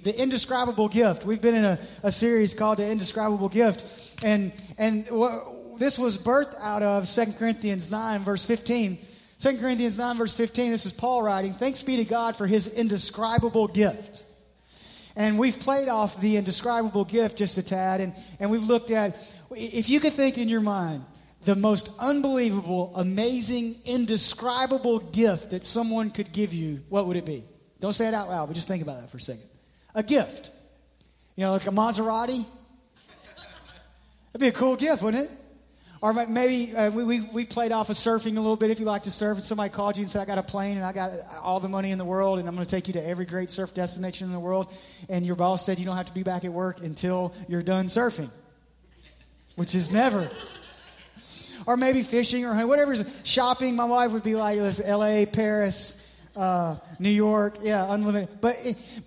The indescribable gift. We've been in a, a series called The Indescribable Gift. And, and this was birthed out of 2 Corinthians 9, verse 15. 2 Corinthians 9, verse 15, this is Paul writing Thanks be to God for his indescribable gift. And we've played off the indescribable gift just a tad, and, and we've looked at if you could think in your mind the most unbelievable, amazing, indescribable gift that someone could give you, what would it be? Don't say it out loud, but just think about that for a second a gift. You know, like a Maserati. That'd be a cool gift, wouldn't it? Or maybe uh, we, we, we played off of surfing a little bit if you like to surf, and somebody called you and said, I got a plane and I got all the money in the world, and I'm going to take you to every great surf destination in the world. And your boss said you don't have to be back at work until you're done surfing, which is never. Or maybe fishing or whatever. Shopping, my wife would be like, this LA, Paris, uh, New York, yeah, unlimited. But,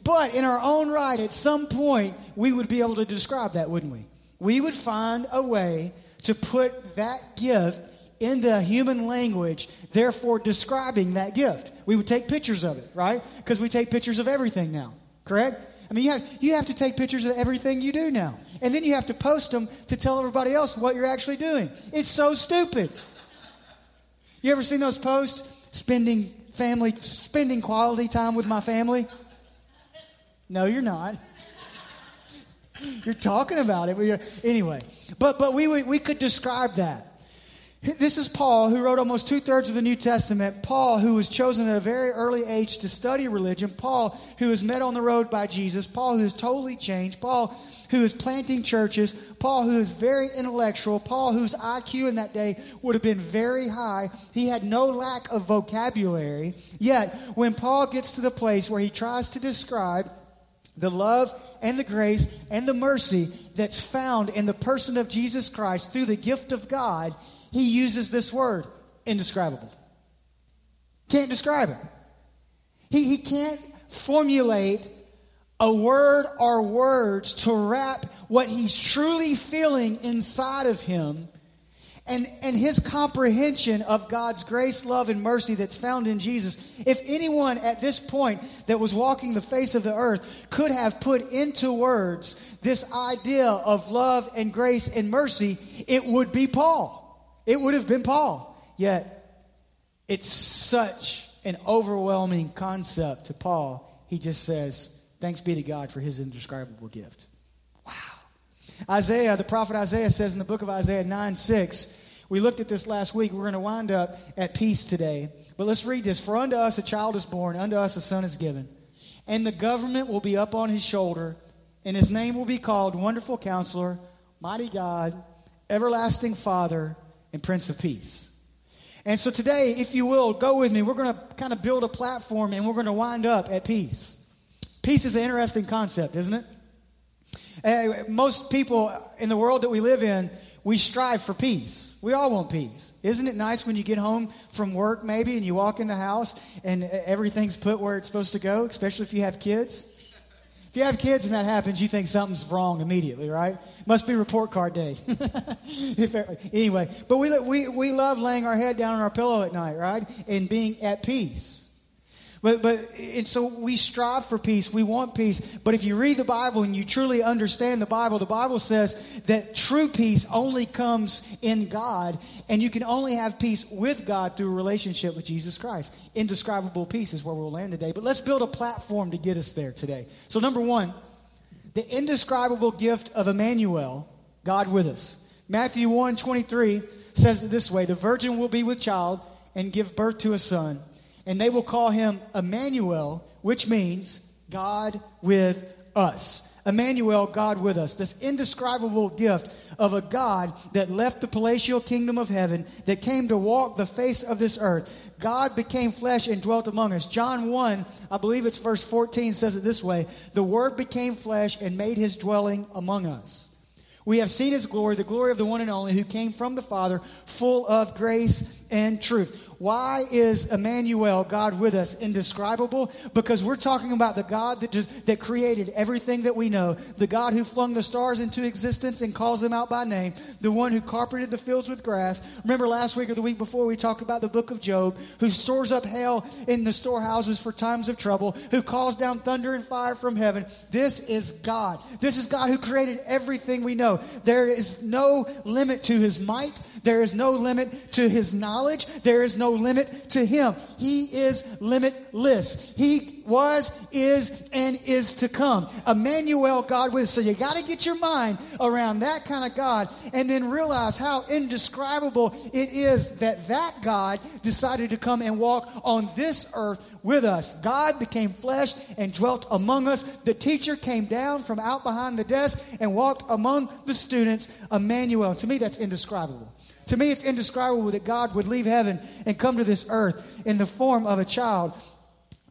but in our own right, at some point, we would be able to describe that, wouldn't we? We would find a way to put that gift into human language, therefore describing that gift. We would take pictures of it, right? Because we take pictures of everything now, correct? I mean, you have, you have to take pictures of everything you do now. And then you have to post them to tell everybody else what you're actually doing. It's so stupid. You ever seen those posts? Spending family, spending quality time with my family? No, you're not. You're talking about it, but anyway. But but we we could describe that. This is Paul, who wrote almost two thirds of the New Testament. Paul, who was chosen at a very early age to study religion. Paul, who was met on the road by Jesus. Paul, who is totally changed. Paul, who is planting churches. Paul, who is very intellectual. Paul, whose IQ in that day would have been very high. He had no lack of vocabulary. Yet, when Paul gets to the place where he tries to describe the love and the grace and the mercy that's found in the person of Jesus Christ through the gift of God, he uses this word, indescribable. Can't describe it. He, he can't formulate a word or words to wrap what he's truly feeling inside of him and, and his comprehension of God's grace, love, and mercy that's found in Jesus. If anyone at this point that was walking the face of the earth could have put into words this idea of love and grace and mercy, it would be Paul. It would have been Paul. Yet, it's such an overwhelming concept to Paul. He just says, Thanks be to God for his indescribable gift. Isaiah, the prophet Isaiah says in the book of Isaiah 9 6, we looked at this last week. We're going to wind up at peace today. But let's read this. For unto us a child is born, unto us a son is given. And the government will be up on his shoulder, and his name will be called Wonderful Counselor, Mighty God, Everlasting Father, and Prince of Peace. And so today, if you will, go with me. We're going to kind of build a platform and we're going to wind up at peace. Peace is an interesting concept, isn't it? Uh, most people in the world that we live in, we strive for peace. We all want peace. Isn't it nice when you get home from work, maybe, and you walk in the house and everything's put where it's supposed to go, especially if you have kids? If you have kids and that happens, you think something's wrong immediately, right? Must be report card day. anyway, but we, we, we love laying our head down on our pillow at night, right? And being at peace. But, but and so we strive for peace. We want peace. But if you read the Bible and you truly understand the Bible, the Bible says that true peace only comes in God, and you can only have peace with God through a relationship with Jesus Christ. Indescribable peace is where we'll land today. But let's build a platform to get us there today. So, number one, the indescribable gift of Emmanuel, God with us. Matthew 1 23 says it this way The virgin will be with child and give birth to a son and they will call him Emmanuel, which means God with us. Emmanuel, God with us. This indescribable gift of a God that left the palatial kingdom of heaven, that came to walk the face of this earth. God became flesh and dwelt among us. John 1, I believe it's verse 14, says it this way The Word became flesh and made his dwelling among us. We have seen his glory, the glory of the one and only who came from the Father, full of grace and truth. Why is Emmanuel, God with us, indescribable? Because we're talking about the God that, just, that created everything that we know, the God who flung the stars into existence and calls them out by name, the one who carpeted the fields with grass. Remember last week or the week before we talked about the book of Job, who stores up hail in the storehouses for times of trouble, who calls down thunder and fire from heaven. This is God. This is God who created everything we know. There is no limit to his might. There is no limit to his knowledge. There is no limit to him. He is limitless. He was, is, and is to come. Emmanuel, God with us. So you got to get your mind around that kind of God and then realize how indescribable it is that that God decided to come and walk on this earth with us. God became flesh and dwelt among us. The teacher came down from out behind the desk and walked among the students. Emmanuel. To me, that's indescribable. To me, it's indescribable that God would leave heaven and come to this earth in the form of a child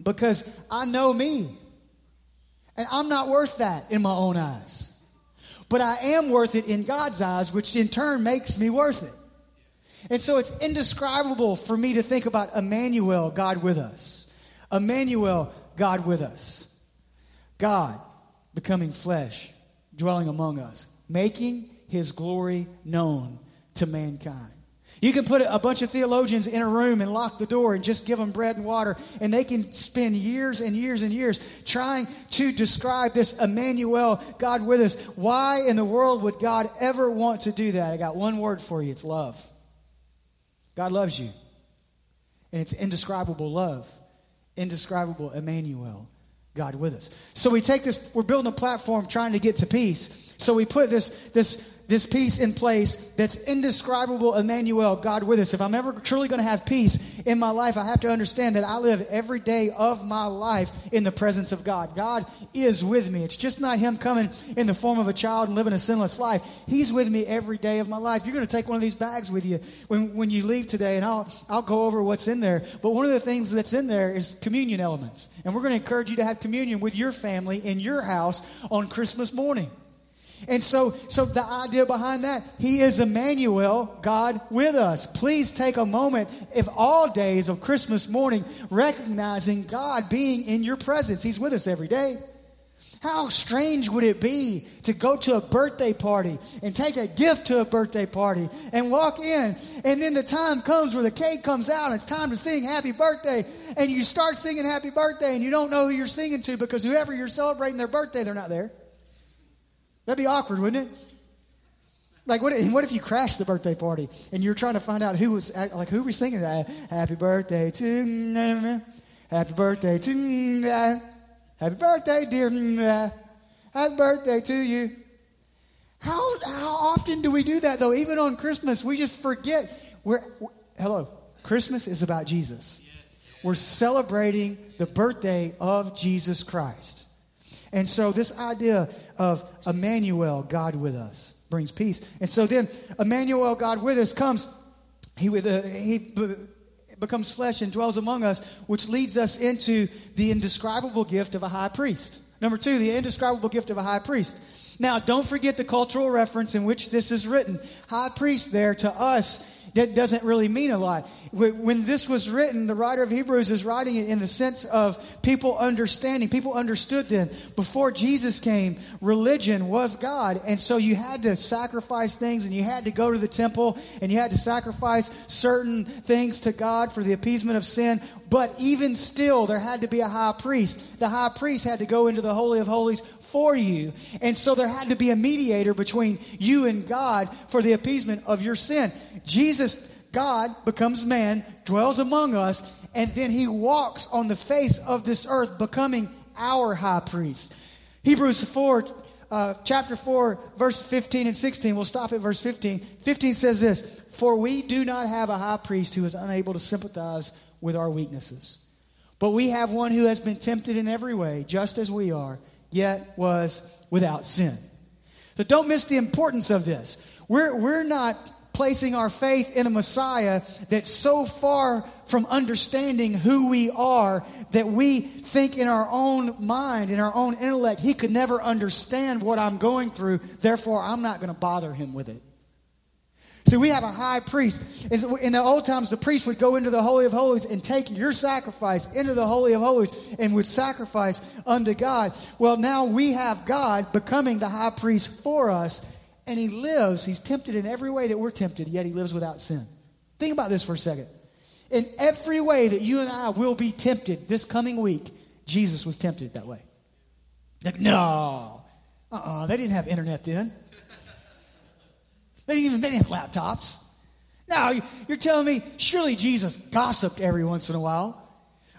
because I know me. And I'm not worth that in my own eyes. But I am worth it in God's eyes, which in turn makes me worth it. And so it's indescribable for me to think about Emmanuel, God with us. Emmanuel, God with us. God becoming flesh, dwelling among us, making his glory known to mankind. You can put a bunch of theologians in a room and lock the door and just give them bread and water, and they can spend years and years and years trying to describe this Emmanuel, God with us. Why in the world would God ever want to do that? I got one word for you it's love. God loves you, and it's indescribable love, indescribable Emmanuel. God with us. So we take this, we're building a platform trying to get to peace. So we put this, this this peace in place that's indescribable, Emmanuel, God with us. If I'm ever truly going to have peace in my life, I have to understand that I live every day of my life in the presence of God. God is with me. It's just not Him coming in the form of a child and living a sinless life. He's with me every day of my life. You're going to take one of these bags with you when, when you leave today, and I'll, I'll go over what's in there. But one of the things that's in there is communion elements. And we're going to encourage you to have communion with your family in your house on Christmas morning. And so, so the idea behind that, He is Emmanuel, God with us. Please take a moment, if all days of Christmas morning, recognizing God being in your presence. He's with us every day. How strange would it be to go to a birthday party and take a gift to a birthday party and walk in, and then the time comes where the cake comes out and it's time to sing happy birthday, and you start singing happy birthday and you don't know who you're singing to because whoever you're celebrating their birthday, they're not there. That'd be awkward, wouldn't it? Like, what, what if you crashed the birthday party and you're trying to find out who was, like, who was singing that? Happy birthday to, happy birthday to, happy birthday, dear, happy birthday to you. How, how often do we do that, though? Even on Christmas, we just forget. We're, hello, Christmas is about Jesus. We're celebrating the birthday of Jesus Christ. And so, this idea of Emmanuel, God with us, brings peace. And so then, Emmanuel, God with us, comes. He, with, uh, he becomes flesh and dwells among us, which leads us into the indescribable gift of a high priest. Number two, the indescribable gift of a high priest. Now, don't forget the cultural reference in which this is written. High priest there to us that doesn't really mean a lot. When this was written, the writer of Hebrews is writing it in the sense of people understanding. People understood then. Before Jesus came, religion was God. And so you had to sacrifice things and you had to go to the temple and you had to sacrifice certain things to God for the appeasement of sin. But even still, there had to be a high priest. The high priest had to go into the Holy of Holies for you. And so there had to be a mediator between you and God for the appeasement of your sin. Jesus, God, becomes man, dwells among us, and then he walks on the face of this earth, becoming our high priest. Hebrews 4, uh, chapter 4, verse 15 and 16. We'll stop at verse 15. 15 says this For we do not have a high priest who is unable to sympathize with our weaknesses. But we have one who has been tempted in every way, just as we are yet was without sin. So don't miss the importance of this. We're, we're not placing our faith in a Messiah that's so far from understanding who we are that we think in our own mind, in our own intellect, he could never understand what I'm going through, therefore I'm not going to bother him with it. See, we have a high priest. In the old times, the priest would go into the Holy of Holies and take your sacrifice into the Holy of Holies and would sacrifice unto God. Well, now we have God becoming the high priest for us, and he lives. He's tempted in every way that we're tempted, yet he lives without sin. Think about this for a second. In every way that you and I will be tempted this coming week, Jesus was tempted that way. No. Uh-uh. They didn't have internet then. They didn't even they didn't have laptops. Now, you're telling me surely Jesus gossiped every once in a while.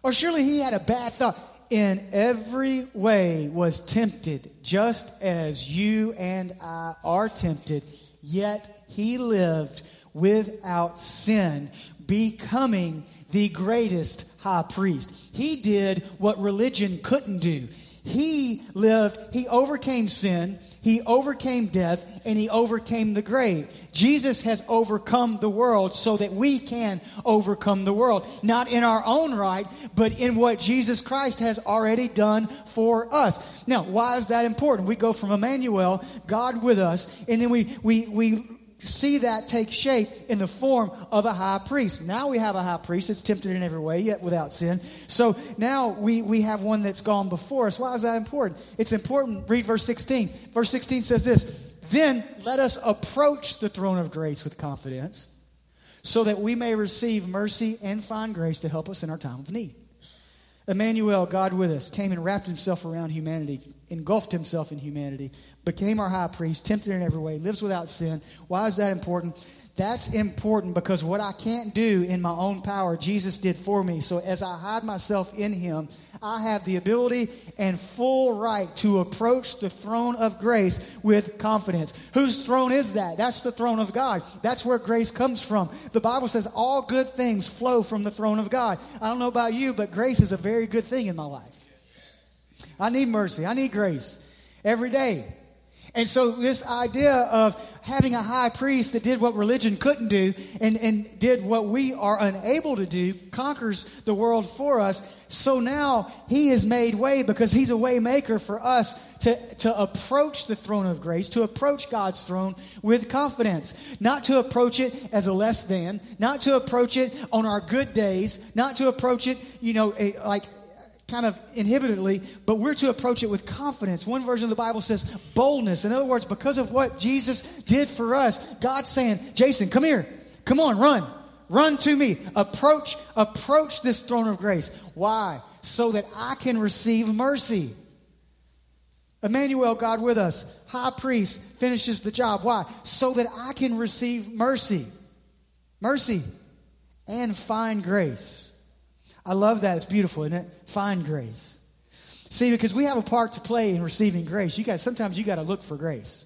Or surely he had a bad thought. In every way was tempted, just as you and I are tempted, yet he lived without sin, becoming the greatest high priest. He did what religion couldn't do. He lived, he overcame sin, he overcame death, and he overcame the grave. Jesus has overcome the world so that we can overcome the world. Not in our own right, but in what Jesus Christ has already done for us. Now, why is that important? We go from Emmanuel, God with us, and then we, we, we see that take shape in the form of a high priest. Now we have a high priest that's tempted in every way, yet without sin. So now we, we have one that's gone before us. Why is that important? It's important. Read verse 16. Verse 16 says this Then let us approach the throne of grace with confidence, so that we may receive mercy and find grace to help us in our time of need. Emmanuel, God with us, came and wrapped himself around humanity, engulfed himself in humanity, became our high priest, tempted in every way, lives without sin. Why is that important? That's important because what I can't do in my own power, Jesus did for me. So as I hide myself in Him, I have the ability and full right to approach the throne of grace with confidence. Whose throne is that? That's the throne of God. That's where grace comes from. The Bible says all good things flow from the throne of God. I don't know about you, but grace is a very good thing in my life. I need mercy. I need grace every day. And so, this idea of having a high priest that did what religion couldn't do and, and did what we are unable to do conquers the world for us. So now he has made way because he's a way maker for us to, to approach the throne of grace, to approach God's throne with confidence. Not to approach it as a less than, not to approach it on our good days, not to approach it, you know, eh, like kind of inhibitedly, but we're to approach it with confidence. One version of the Bible says boldness. In other words, because of what Jesus did for us, God's saying, Jason, come here. Come on, run. Run to me. Approach, approach this throne of grace. Why? So that I can receive mercy. Emmanuel, God with us, high priest, finishes the job. Why? So that I can receive mercy. Mercy and find grace. I love that. It's beautiful, isn't it? Find grace. See, because we have a part to play in receiving grace. You guys, sometimes you got to look for grace,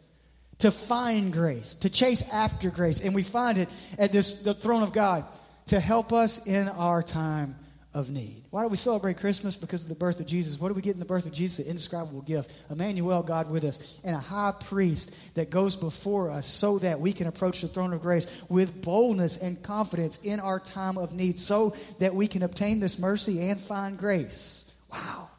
to find grace, to chase after grace, and we find it at this the throne of God to help us in our time of need. Why do we celebrate Christmas? Because of the birth of Jesus. What do we get in the birth of Jesus? An indescribable gift. Emmanuel, God with us, and a high priest that goes before us so that we can approach the throne of grace with boldness and confidence in our time of need so that we can obtain this mercy and find grace. Wow.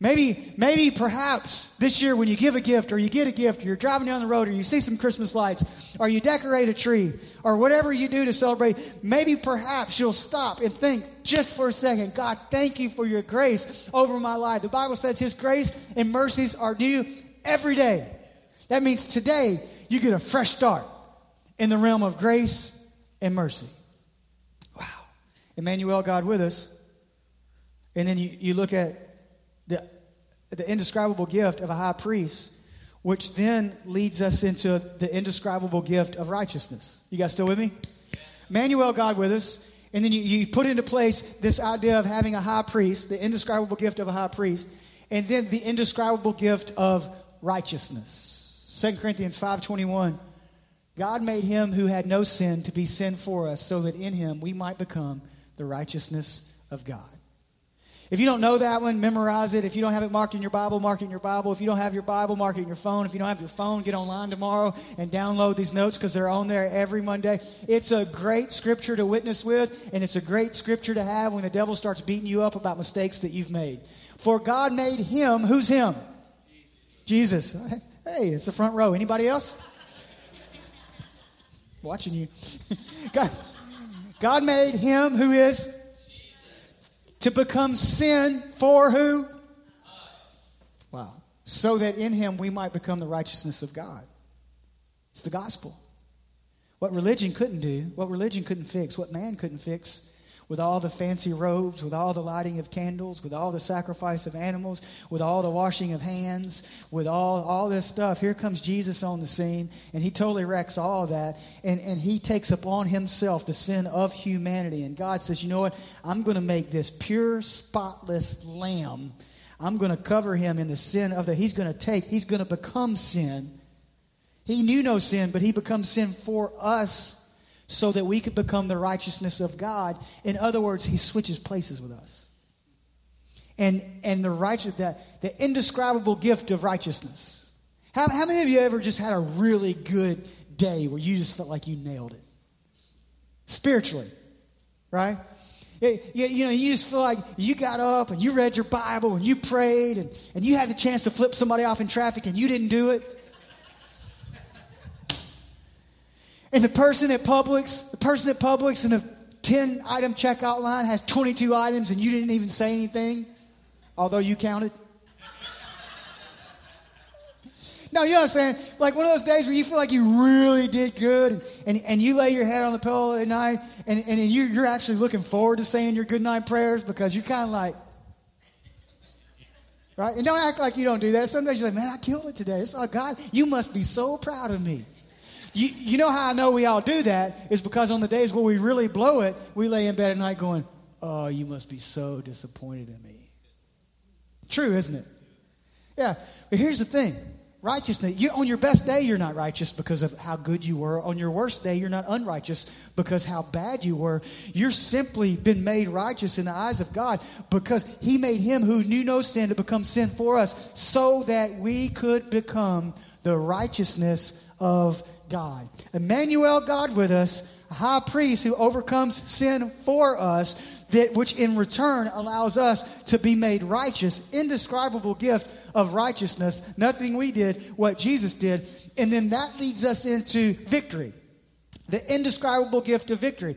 Maybe, maybe perhaps this year when you give a gift or you get a gift or you're driving down the road or you see some Christmas lights or you decorate a tree or whatever you do to celebrate, maybe perhaps you'll stop and think just for a second, God, thank you for your grace over my life. The Bible says his grace and mercies are new every day. That means today you get a fresh start in the realm of grace and mercy. Wow. Emmanuel, God with us. And then you, you look at the indescribable gift of a high priest, which then leads us into the indescribable gift of righteousness. You guys still with me? Emmanuel, God with us. And then you, you put into place this idea of having a high priest, the indescribable gift of a high priest, and then the indescribable gift of righteousness. 2 Corinthians 5.21, God made him who had no sin to be sin for us so that in him we might become the righteousness of God. If you don't know that one, memorize it. If you don't have it marked in your Bible, mark it in your Bible. If you don't have your Bible, mark it in your phone. If you don't have your phone, get online tomorrow and download these notes because they're on there every Monday. It's a great scripture to witness with, and it's a great scripture to have when the devil starts beating you up about mistakes that you've made. For God made him, who's him? Jesus. Jesus. Hey, it's the front row. Anybody else? watching you. God, God made him who is to become sin for who? Wow. So that in him we might become the righteousness of God. It's the gospel. What religion couldn't do, what religion couldn't fix, what man couldn't fix, with all the fancy robes, with all the lighting of candles, with all the sacrifice of animals, with all the washing of hands, with all, all this stuff. Here comes Jesus on the scene, and he totally wrecks all that. And, and he takes upon himself the sin of humanity. And God says, You know what? I'm going to make this pure, spotless lamb. I'm going to cover him in the sin of the. He's going to take, he's going to become sin. He knew no sin, but he becomes sin for us so that we could become the righteousness of God. In other words, he switches places with us. And, and the righteous, the, the indescribable gift of righteousness. How, how many of you ever just had a really good day where you just felt like you nailed it? Spiritually, right? You, you, know, you just feel like you got up and you read your Bible and you prayed and, and you had the chance to flip somebody off in traffic and you didn't do it. And the person at Publix, the person at Publix in the 10 item checkout line has 22 items and you didn't even say anything, although you counted. No, you know what I'm saying? Like one of those days where you feel like you really did good and, and you lay your head on the pillow at night and, and you're, you're actually looking forward to saying your good night prayers because you're kind of like, right? And don't act like you don't do that. Sometimes you're like, man, I killed it today. It's like, God, you must be so proud of me. You, you know how I know we all do that is because on the days where we really blow it, we lay in bed at night going, Oh, you must be so disappointed in me. True, isn't it? Yeah. But here's the thing righteousness, you, on your best day, you're not righteous because of how good you were. On your worst day, you're not unrighteous because how bad you were. You're simply been made righteous in the eyes of God because He made Him who knew no sin to become sin for us so that we could become the righteousness of God. Emmanuel, God with us, a high priest who overcomes sin for us, that which in return allows us to be made righteous, indescribable gift of righteousness. Nothing we did, what Jesus did. And then that leads us into victory. The indescribable gift of victory.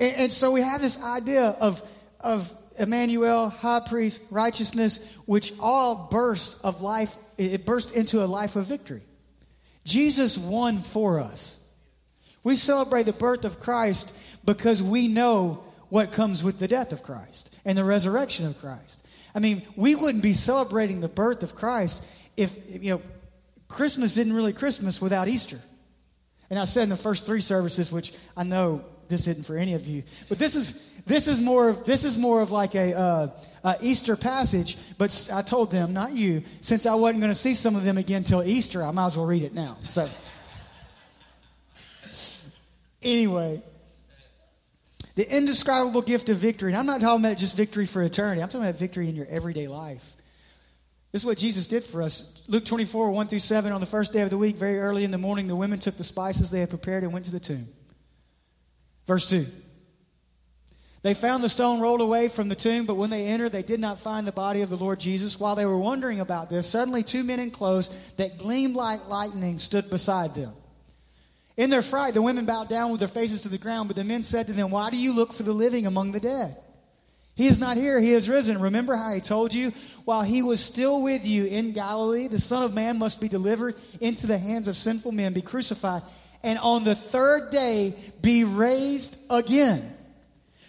And, and so we have this idea of, of Emmanuel, high priest, righteousness, which all bursts of life, it bursts into a life of victory. Jesus won for us. We celebrate the birth of Christ because we know what comes with the death of Christ and the resurrection of Christ. I mean, we wouldn't be celebrating the birth of Christ if, you know, Christmas isn't really Christmas without Easter. And I said in the first three services, which I know this isn't for any of you, but this is this is more of this is more of like a, uh, a Easter passage. But I told them, not you, since I wasn't going to see some of them again till Easter, I might as well read it now. So anyway, the indescribable gift of victory. And I'm not talking about just victory for eternity. I'm talking about victory in your everyday life. This is what Jesus did for us. Luke 24, 1 through 7, on the first day of the week, very early in the morning, the women took the spices they had prepared and went to the tomb. Verse 2. They found the stone rolled away from the tomb, but when they entered, they did not find the body of the Lord Jesus. While they were wondering about this, suddenly two men in clothes that gleamed like lightning stood beside them. In their fright, the women bowed down with their faces to the ground, but the men said to them, Why do you look for the living among the dead? He is not here, he is risen. Remember how he told you, while he was still with you in Galilee, the Son of Man must be delivered into the hands of sinful men, be crucified, and on the third day be raised again.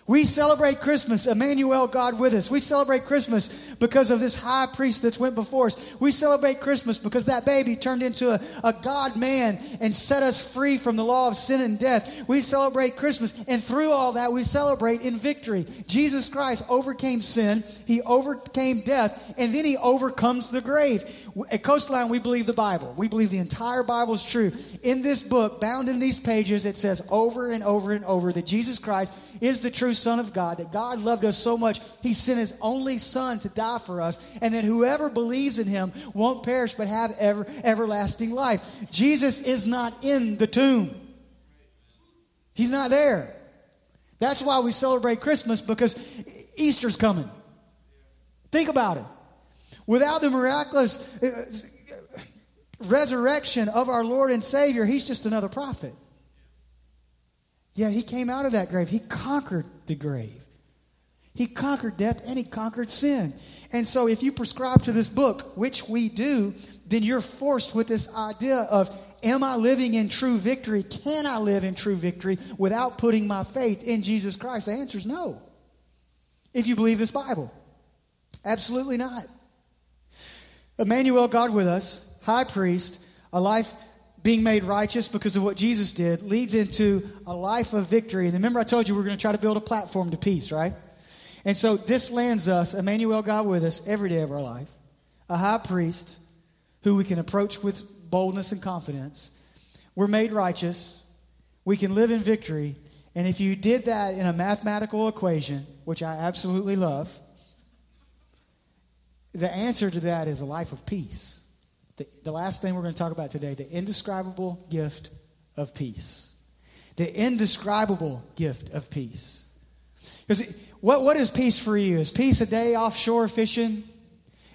We celebrate Christmas, Emmanuel, God with us. We celebrate Christmas because of this high priest that's went before us. We celebrate Christmas because that baby turned into a, a God man and set us free from the law of sin and death. We celebrate Christmas, and through all that, we celebrate in victory. Jesus Christ overcame sin, He overcame death, and then He overcomes the grave. At Coastline, we believe the Bible. We believe the entire Bible is true. In this book, bound in these pages, it says over and over and over that Jesus Christ is the true Son of God, that God loved us so much, He sent His only Son to die for us, and that whoever believes in Him won't perish but have ever, everlasting life. Jesus is not in the tomb, He's not there. That's why we celebrate Christmas because Easter's coming. Think about it. Without the miraculous uh, resurrection of our Lord and Savior, He's just another prophet. Yet he came out of that grave. He conquered the grave. He conquered death and he conquered sin. And so, if you prescribe to this book, which we do, then you're forced with this idea of Am I living in true victory? Can I live in true victory without putting my faith in Jesus Christ? The answer is no. If you believe this Bible, absolutely not. Emmanuel, God with us, high priest, a life being made righteous because of what Jesus did, leads into a life of victory. And remember, I told you we are going to try to build a platform to peace, right? And so this lands us, Emmanuel, God with us, every day of our life, a high priest who we can approach with boldness and confidence. We're made righteous. We can live in victory. And if you did that in a mathematical equation, which I absolutely love, the answer to that is a life of peace. The, the last thing we're going to talk about today the indescribable gift of peace. The indescribable gift of peace. Because what, what is peace for you? Is peace a day offshore fishing?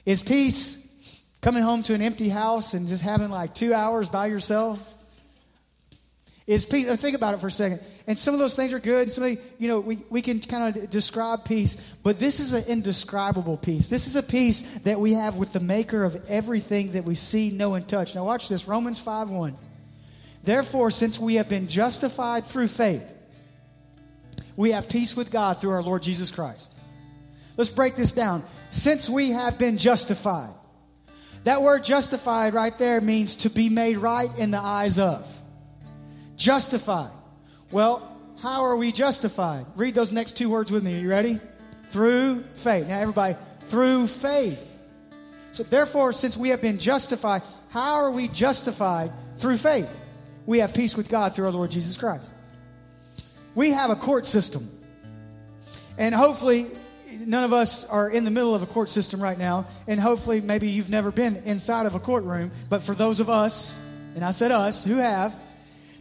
Is peace Coming home to an empty house and just having like two hours by yourself is peace. Think about it for a second. And some of those things are good. Some of, you know, we, we can kind of describe peace, but this is an indescribable peace. This is a peace that we have with the maker of everything that we see, know, and touch. Now watch this. Romans 5 1. Therefore, since we have been justified through faith, we have peace with God through our Lord Jesus Christ. Let's break this down. Since we have been justified, that word justified right there means to be made right in the eyes of. Justified. Well, how are we justified? Read those next two words with me. Are you ready? Through faith. Now, everybody, through faith. So, therefore, since we have been justified, how are we justified? Through faith. We have peace with God through our Lord Jesus Christ. We have a court system. And hopefully, none of us are in the middle of a court system right now, and hopefully, maybe you've never been inside of a courtroom. But for those of us, and I said us, who have,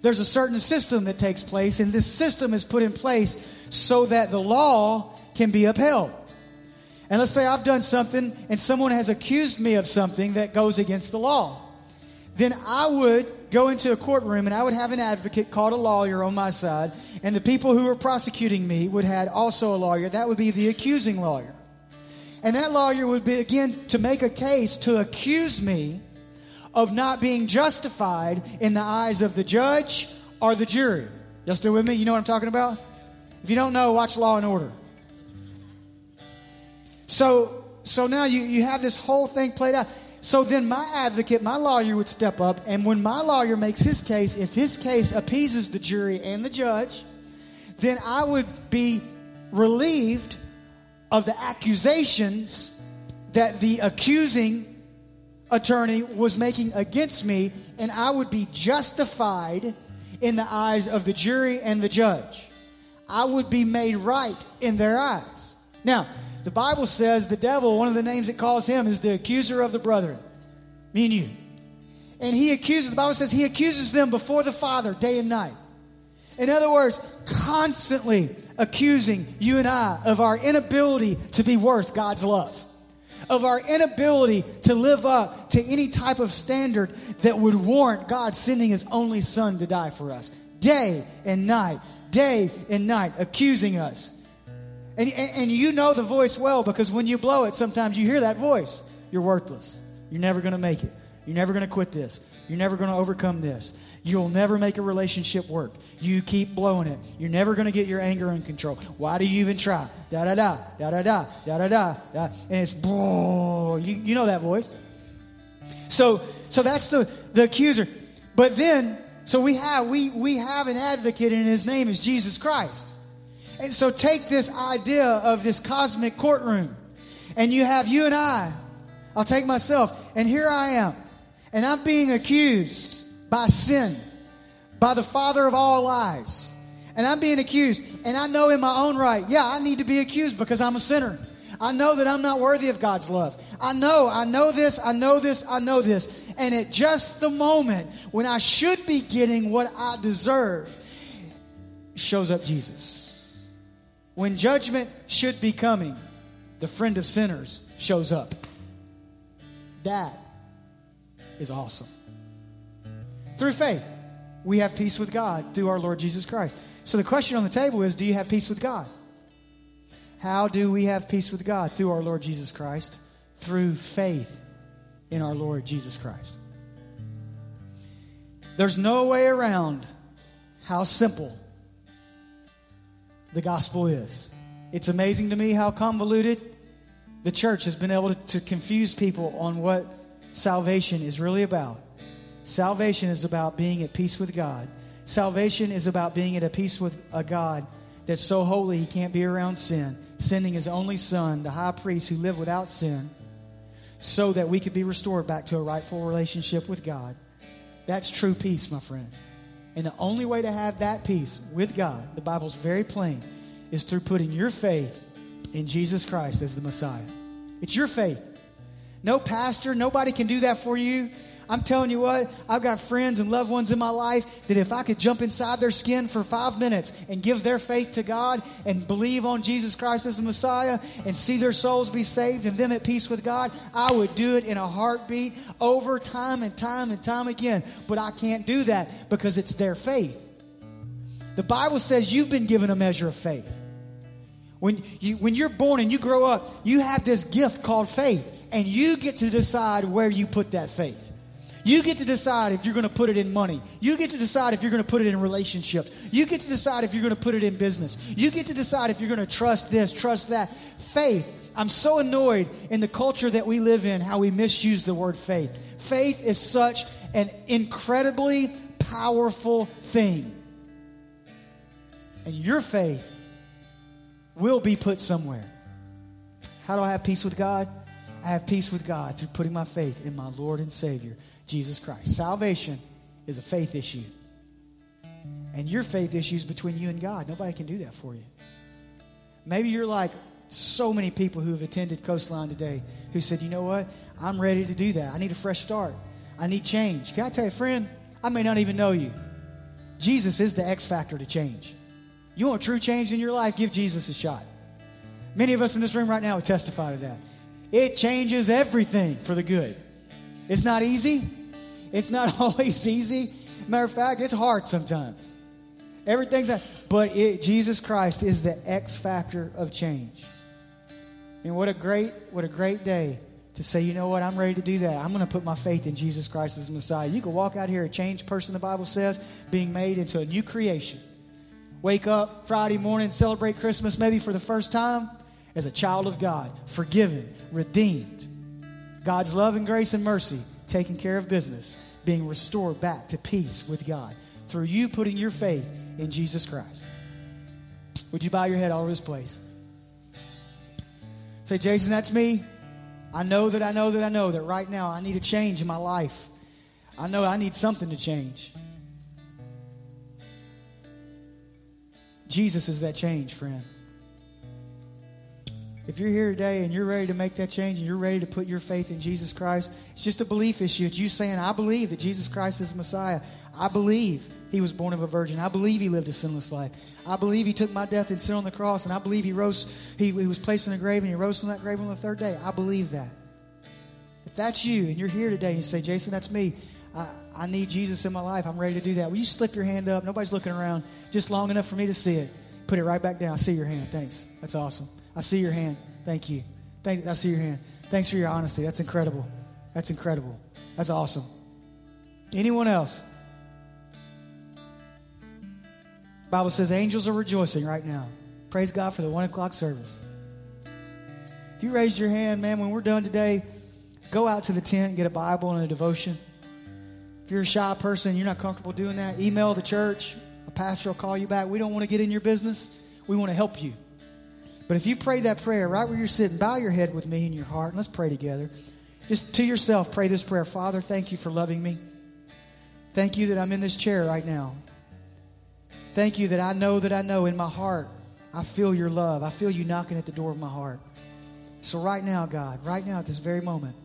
there's a certain system that takes place, and this system is put in place so that the law can be upheld. And let's say I've done something and someone has accused me of something that goes against the law. Then I would go into a courtroom and I would have an advocate called a lawyer on my side, and the people who were prosecuting me would have also a lawyer. That would be the accusing lawyer. And that lawyer would be again, to make a case to accuse me of not being justified in the eyes of the judge or the jury. Y'all still with me? You know what I'm talking about? If you don't know, watch Law and Order. So, so now you, you have this whole thing played out. So then my advocate, my lawyer would step up, and when my lawyer makes his case, if his case appeases the jury and the judge, then I would be relieved of the accusations that the accusing attorney was making against me, and I would be justified in the eyes of the jury and the judge. I would be made right in their eyes. Now, the Bible says the devil, one of the names it calls him, is the accuser of the brethren. Me and you. And he accuses, the Bible says he accuses them before the Father day and night. In other words, constantly accusing you and I of our inability to be worth God's love, of our inability to live up to any type of standard that would warrant God sending his only Son to die for us. Day and night, day and night, accusing us. And, and, and you know the voice well because when you blow it, sometimes you hear that voice. You're worthless. You're never going to make it. You're never going to quit this. You're never going to overcome this. You'll never make a relationship work. You keep blowing it. You're never going to get your anger in control. Why do you even try? Da da da, da da da, da da da. And it's, you, you know that voice. So, so that's the, the accuser. But then, so we have, we, we have an advocate, and his name is Jesus Christ. And so take this idea of this cosmic courtroom, and you have you and I. I'll take myself, and here I am, and I'm being accused by sin, by the father of all lies. And I'm being accused, and I know in my own right, yeah, I need to be accused because I'm a sinner. I know that I'm not worthy of God's love. I know, I know this, I know this, I know this. And at just the moment when I should be getting what I deserve, shows up Jesus. When judgment should be coming, the friend of sinners shows up. That is awesome. Through faith. We have peace with God through our Lord Jesus Christ. So the question on the table is do you have peace with God? How do we have peace with God? Through our Lord Jesus Christ, through faith in our Lord Jesus Christ. There's no way around how simple the gospel is. It's amazing to me how convoluted the church has been able to, to confuse people on what salvation is really about. Salvation is about being at peace with God. Salvation is about being at a peace with a God that's so holy he can't be around sin, sending his only son, the high priest who lived without sin, so that we could be restored back to a rightful relationship with God. That's true peace, my friend. And the only way to have that peace with God, the Bible's very plain, is through putting your faith in Jesus Christ as the Messiah. It's your faith. No pastor, nobody can do that for you. I'm telling you what, I've got friends and loved ones in my life that if I could jump inside their skin for five minutes and give their faith to God and believe on Jesus Christ as the Messiah and see their souls be saved and them at peace with God, I would do it in a heartbeat over time and time and time again. But I can't do that because it's their faith. The Bible says you've been given a measure of faith. When, you, when you're born and you grow up, you have this gift called faith, and you get to decide where you put that faith. You get to decide if you're going to put it in money. You get to decide if you're going to put it in relationships. You get to decide if you're going to put it in business. You get to decide if you're going to trust this, trust that. Faith. I'm so annoyed in the culture that we live in how we misuse the word faith. Faith is such an incredibly powerful thing. And your faith will be put somewhere. How do I have peace with God? I have peace with God through putting my faith in my Lord and Savior, Jesus Christ. Salvation is a faith issue. And your faith issue is between you and God. Nobody can do that for you. Maybe you're like so many people who have attended Coastline today who said, you know what? I'm ready to do that. I need a fresh start. I need change. Can I tell you, friend? I may not even know you. Jesus is the X factor to change. You want true change in your life? Give Jesus a shot. Many of us in this room right now would testify to that. It changes everything for the good. It's not easy. It's not always easy. Matter of fact, it's hard sometimes. Everything's that, but it, Jesus Christ is the X factor of change. And what a great, what a great day to say, you know what, I'm ready to do that. I'm going to put my faith in Jesus Christ as Messiah. You can walk out here a changed person, the Bible says, being made into a new creation. Wake up Friday morning, celebrate Christmas maybe for the first time as a child of God, forgiven, redeemed. God's love and grace and mercy taking care of business, being restored back to peace with God through you putting your faith in Jesus Christ. Would you bow your head all over this place? Say, Jason, that's me. I know that I know that I know that right now I need a change in my life. I know I need something to change. Jesus is that change, friend. If you're here today and you're ready to make that change and you're ready to put your faith in Jesus Christ, it's just a belief issue. It's you saying, I believe that Jesus Christ is the Messiah. I believe he was born of a virgin. I believe he lived a sinless life. I believe he took my death and sin on the cross. And I believe he rose, he, he was placed in a grave and he rose from that grave on the third day. I believe that. If that's you and you're here today and you say, Jason, that's me. I, I need Jesus in my life. I'm ready to do that. Will you slip your hand up? Nobody's looking around. Just long enough for me to see it. Put it right back down. I see your hand. Thanks. That's awesome. I see your hand. Thank you. Thank, I see your hand. Thanks for your honesty. That's incredible. That's incredible. That's awesome. Anyone else? Bible says angels are rejoicing right now. Praise God for the one o'clock service. If you raised your hand, man, when we're done today, go out to the tent and get a Bible and a devotion. If you're a shy person, you're not comfortable doing that, email the church. A pastor will call you back. We don't want to get in your business. We want to help you. But if you pray that prayer right where you're sitting, bow your head with me in your heart and let's pray together. Just to yourself, pray this prayer Father, thank you for loving me. Thank you that I'm in this chair right now. Thank you that I know that I know in my heart, I feel your love. I feel you knocking at the door of my heart. So, right now, God, right now at this very moment,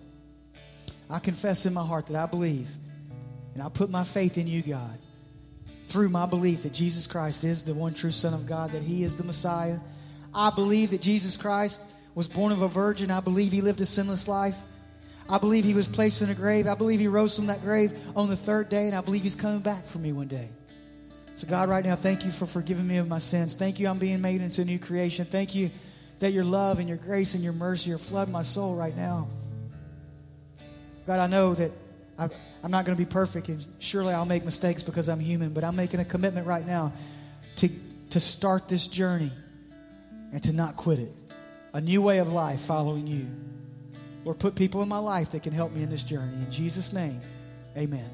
I confess in my heart that I believe and I put my faith in you, God through my belief that Jesus Christ is the one true Son of God, that He is the Messiah. I believe that Jesus Christ was born of a virgin. I believe He lived a sinless life. I believe he was placed in a grave. I believe he rose from that grave on the third day, and I believe he's coming back for me one day. So, God, right now, thank you for forgiving me of my sins. Thank you, I'm being made into a new creation. Thank you that your love and your grace and your mercy are flooding my soul right now. God, I know that i am not going to be perfect, and surely I'll make mistakes because I'm human, but I'm making a commitment right now to, to start this journey and to not quit it. A new way of life following you. Lord, put people in my life that can help me in this journey. In Jesus' name, amen.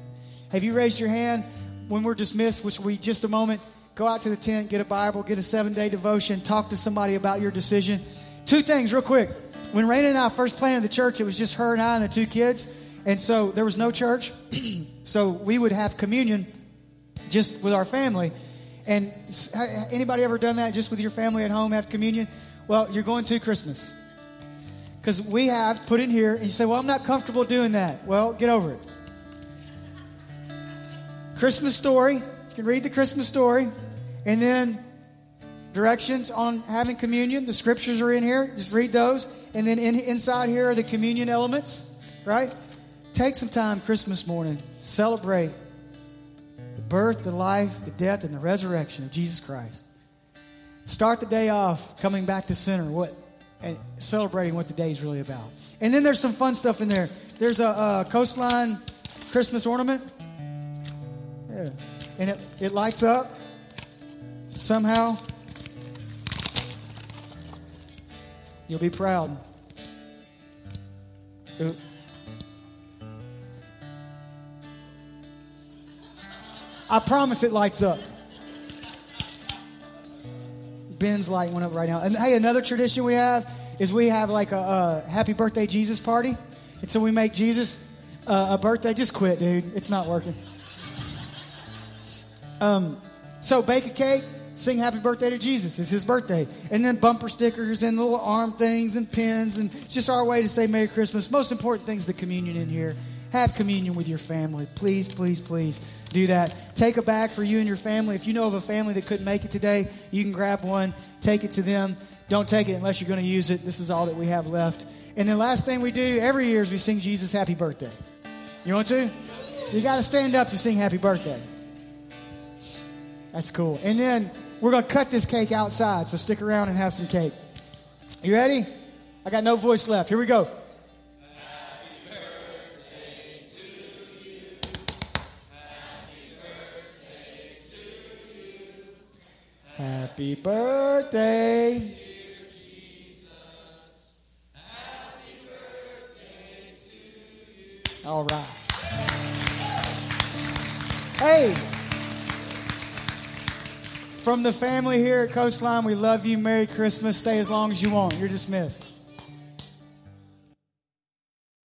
Have you raised your hand when we're dismissed, which we just a moment, go out to the tent, get a Bible, get a seven day devotion, talk to somebody about your decision. Two things, real quick. When Raina and I first planted the church, it was just her and I and the two kids. And so there was no church. so we would have communion just with our family. And anybody ever done that just with your family at home, have communion? Well, you're going to Christmas. Because we have put in here, and you say, Well, I'm not comfortable doing that. Well, get over it. Christmas story. You can read the Christmas story. And then directions on having communion. The scriptures are in here. Just read those. And then in, inside here are the communion elements, right? Take some time Christmas morning. Celebrate birth, the life, the death, and the resurrection of Jesus Christ. Start the day off coming back to center. What and celebrating what the day is really about. And then there's some fun stuff in there. There's a, a coastline Christmas ornament. Yeah. And it, it lights up somehow. You'll be proud. I promise it lights up. Ben's light went up right now. And hey, another tradition we have is we have like a, a happy birthday Jesus party. And so we make Jesus uh, a birthday. Just quit, dude. It's not working. Um, so bake a cake, sing happy birthday to Jesus. It's his birthday. And then bumper stickers and little arm things and pins. And it's just our way to say Merry Christmas. Most important thing is the communion in here. Have communion with your family. Please, please, please do that. Take a bag for you and your family. If you know of a family that couldn't make it today, you can grab one, take it to them. Don't take it unless you're going to use it. This is all that we have left. And then, last thing we do every year is we sing Jesus Happy Birthday. You want to? You got to stand up to sing Happy Birthday. That's cool. And then we're going to cut this cake outside, so stick around and have some cake. You ready? I got no voice left. Here we go. Happy birthday. Happy birthday All right. Hey, from the family here at Coastline, we love you. Merry Christmas. Stay as long as you want. You're dismissed.